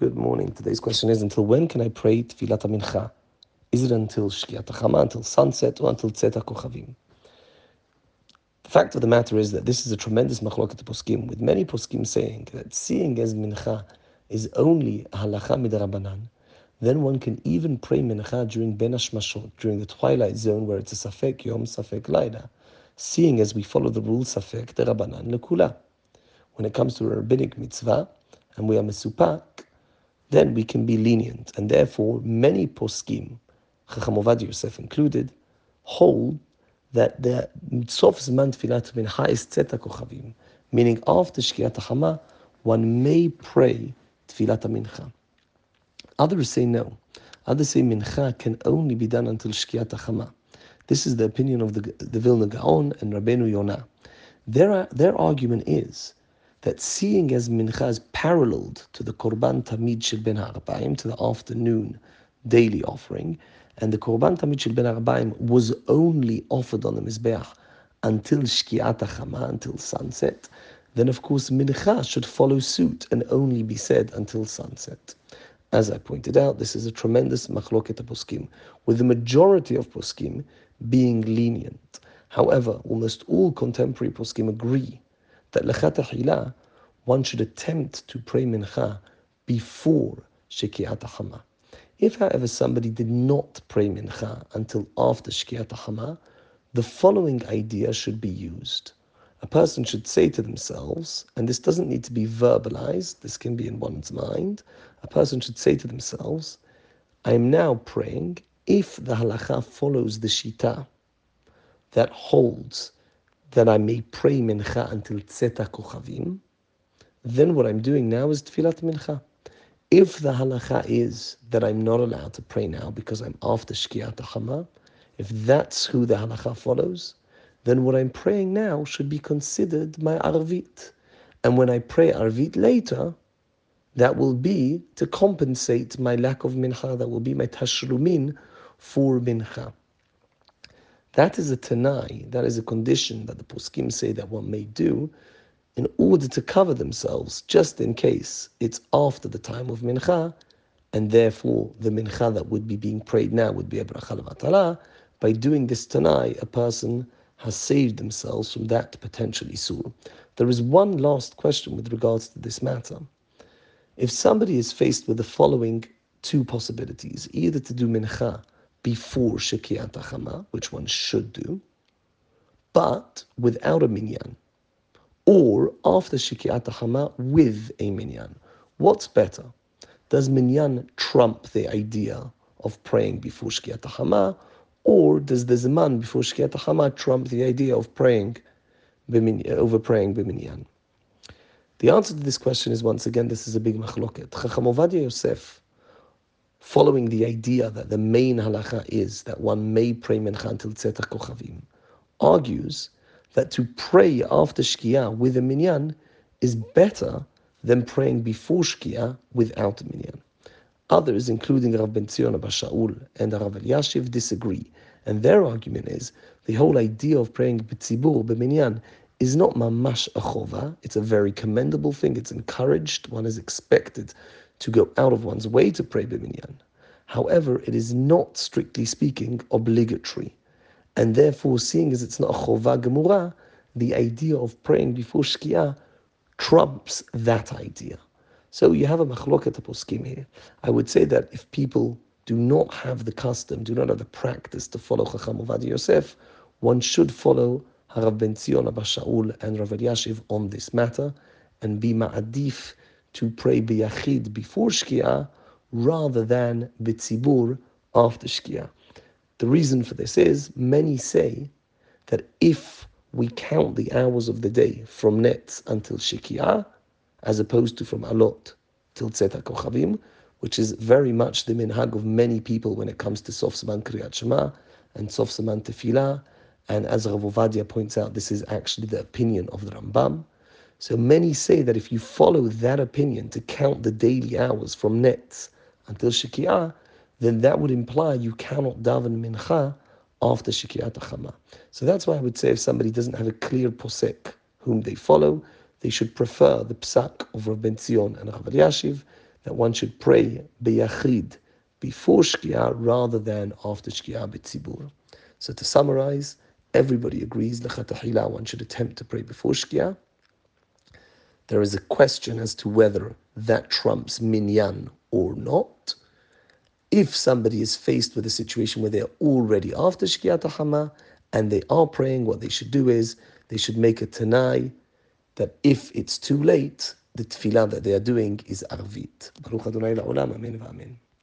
Good morning. Today's question is Until when can I pray Tfilat Mincha? Is it until Shkiat Chama, until sunset, or until Tzeta Kochavim? The fact of the matter is that this is a tremendous machloket poskim, with many poskim saying that seeing as mincha is only halacha midrabanan, then one can even pray mincha during ben hashmashot, during the twilight zone where it's a safek yom, safek laila, seeing as we follow the rule safek derabanan lekula. When it comes to a rabbinic mitzvah, and we are mesupak, then we can be lenient. And therefore, many poskim, Chacham Ovadia Yosef included, hold that the Sof Zman Tfilat Mincha is Tzeta Kochavim, meaning after Shkiat HaChama, one may pray Tfilat Mincha. Others say no. Others say Mincha can only be done until Shkiat HaChama. This is the opinion of the, the Vilna Gaon and Rabbeinu Yonah. Their, their argument is that seeing as mincha is paralleled to the korban tamid shel ben ha'arbaim, to the afternoon daily offering, and the korban tamid shel ben ha'arbaim was only offered on the mizbeach until shkiat hachama, until sunset, then of course mincha should follow suit and only be said until sunset. As I pointed out, this is a tremendous machloket poskim, with the majority of poskim being lenient. However, almost all contemporary poskim agree that lechatahila, one should attempt to pray mincha before shekiat hama. If, however, somebody did not pray mincha until after shekiat hama, the following idea should be used. A person should say to themselves, and this doesn't need to be verbalized, this can be in one's mind. A person should say to themselves, I am now praying if the halacha follows the shita that holds that I may pray mincha until tzeta kochavim, then what I'm doing now is tefillat mincha. If the halacha is that I'm not allowed to pray now because I'm after shkiat hama, if that's who the halacha follows, then what I'm praying now should be considered my arvit. And when I pray arvit later, that will be to compensate my lack of mincha, that will be my tashlumin for mincha. That is a tanai, that is a condition that the poskim say that one may do in order to cover themselves, just in case it's after the time of mincha, and therefore the mincha that would be being prayed now would be a bracha levatala. By doing this tanai, a person has saved themselves from that potentially isur. There is one last question with regards to this matter. If somebody is faced with the following two possibilities, either to do mincha before Shekiyat Chama, which one should do, but without a minyan, or after Shekiyat Chama with a minyan. What's better? Does minyan trump the idea of praying before Shekiyat Chama, or does the Zaman before Shekiyat Chama trump the idea of praying over praying b'minyan? The answer to this question is once again, this is a big machloket. Chacham Ovadia Yosef following the idea that the main halacha is that one may pray mincha until tzeta kochavim, argues that to pray after shkia with a minyan is better than praying before shkia without a minyan. Others, including Rav Ben Zion Shaul and Rav Elyashiv, disagree, and their argument is the whole idea of praying b'tzibur b'minyan is not mamash a chova. It's a very commendable thing. It's encouraged. One is expected to go out of one's way to pray b'minyan. However, it is not, strictly speaking, obligatory. And therefore, seeing as it's not a chova gemura, the idea of praying before shkia trumps that idea. So you have a machloket poskim here. I would say that if people do not have the custom, do not have the practice to follow Chacham Ovadia Yosef, one should follow Harav Ben Zion Abba Shaul and Rav Elyashiv on this matter and be ma'adif to pray biyachid before Shkia rather than bitzibur after Shkia. The reason for this is many say that if we count the hours of the day from Netz until Shkia, as opposed to from Alot till Tzeta Kochavim, which is very much the minhag of many people when it comes to Sof Zman Kriyat Shema and Sof Zman Tefillah. And as Rav Ovadia points out, this is actually the opinion of the Rambam. So many say that if you follow that opinion to count the daily hours from Netz until Shikiyah, then that would imply you cannot daven mincha after Shikiyat Chama. So that's why I would say if somebody doesn't have a clear posek whom they follow, they should prefer the psak of Rav Ben Zion and Rav Elyashiv, that one should pray biyachid before Shkia rather than after Shkia b'tzibur. So to summarize, everybody agrees one should attempt to pray before Shkia. There is a question as to whether that trumps minyan or not. If somebody is faced with a situation where they're already after Shkiat Hama and they are praying, what they should do is they should make a tanai that if it's too late, the tefillah that they are doing is arvit. Baruch Adonai la'olam, amen v'amen.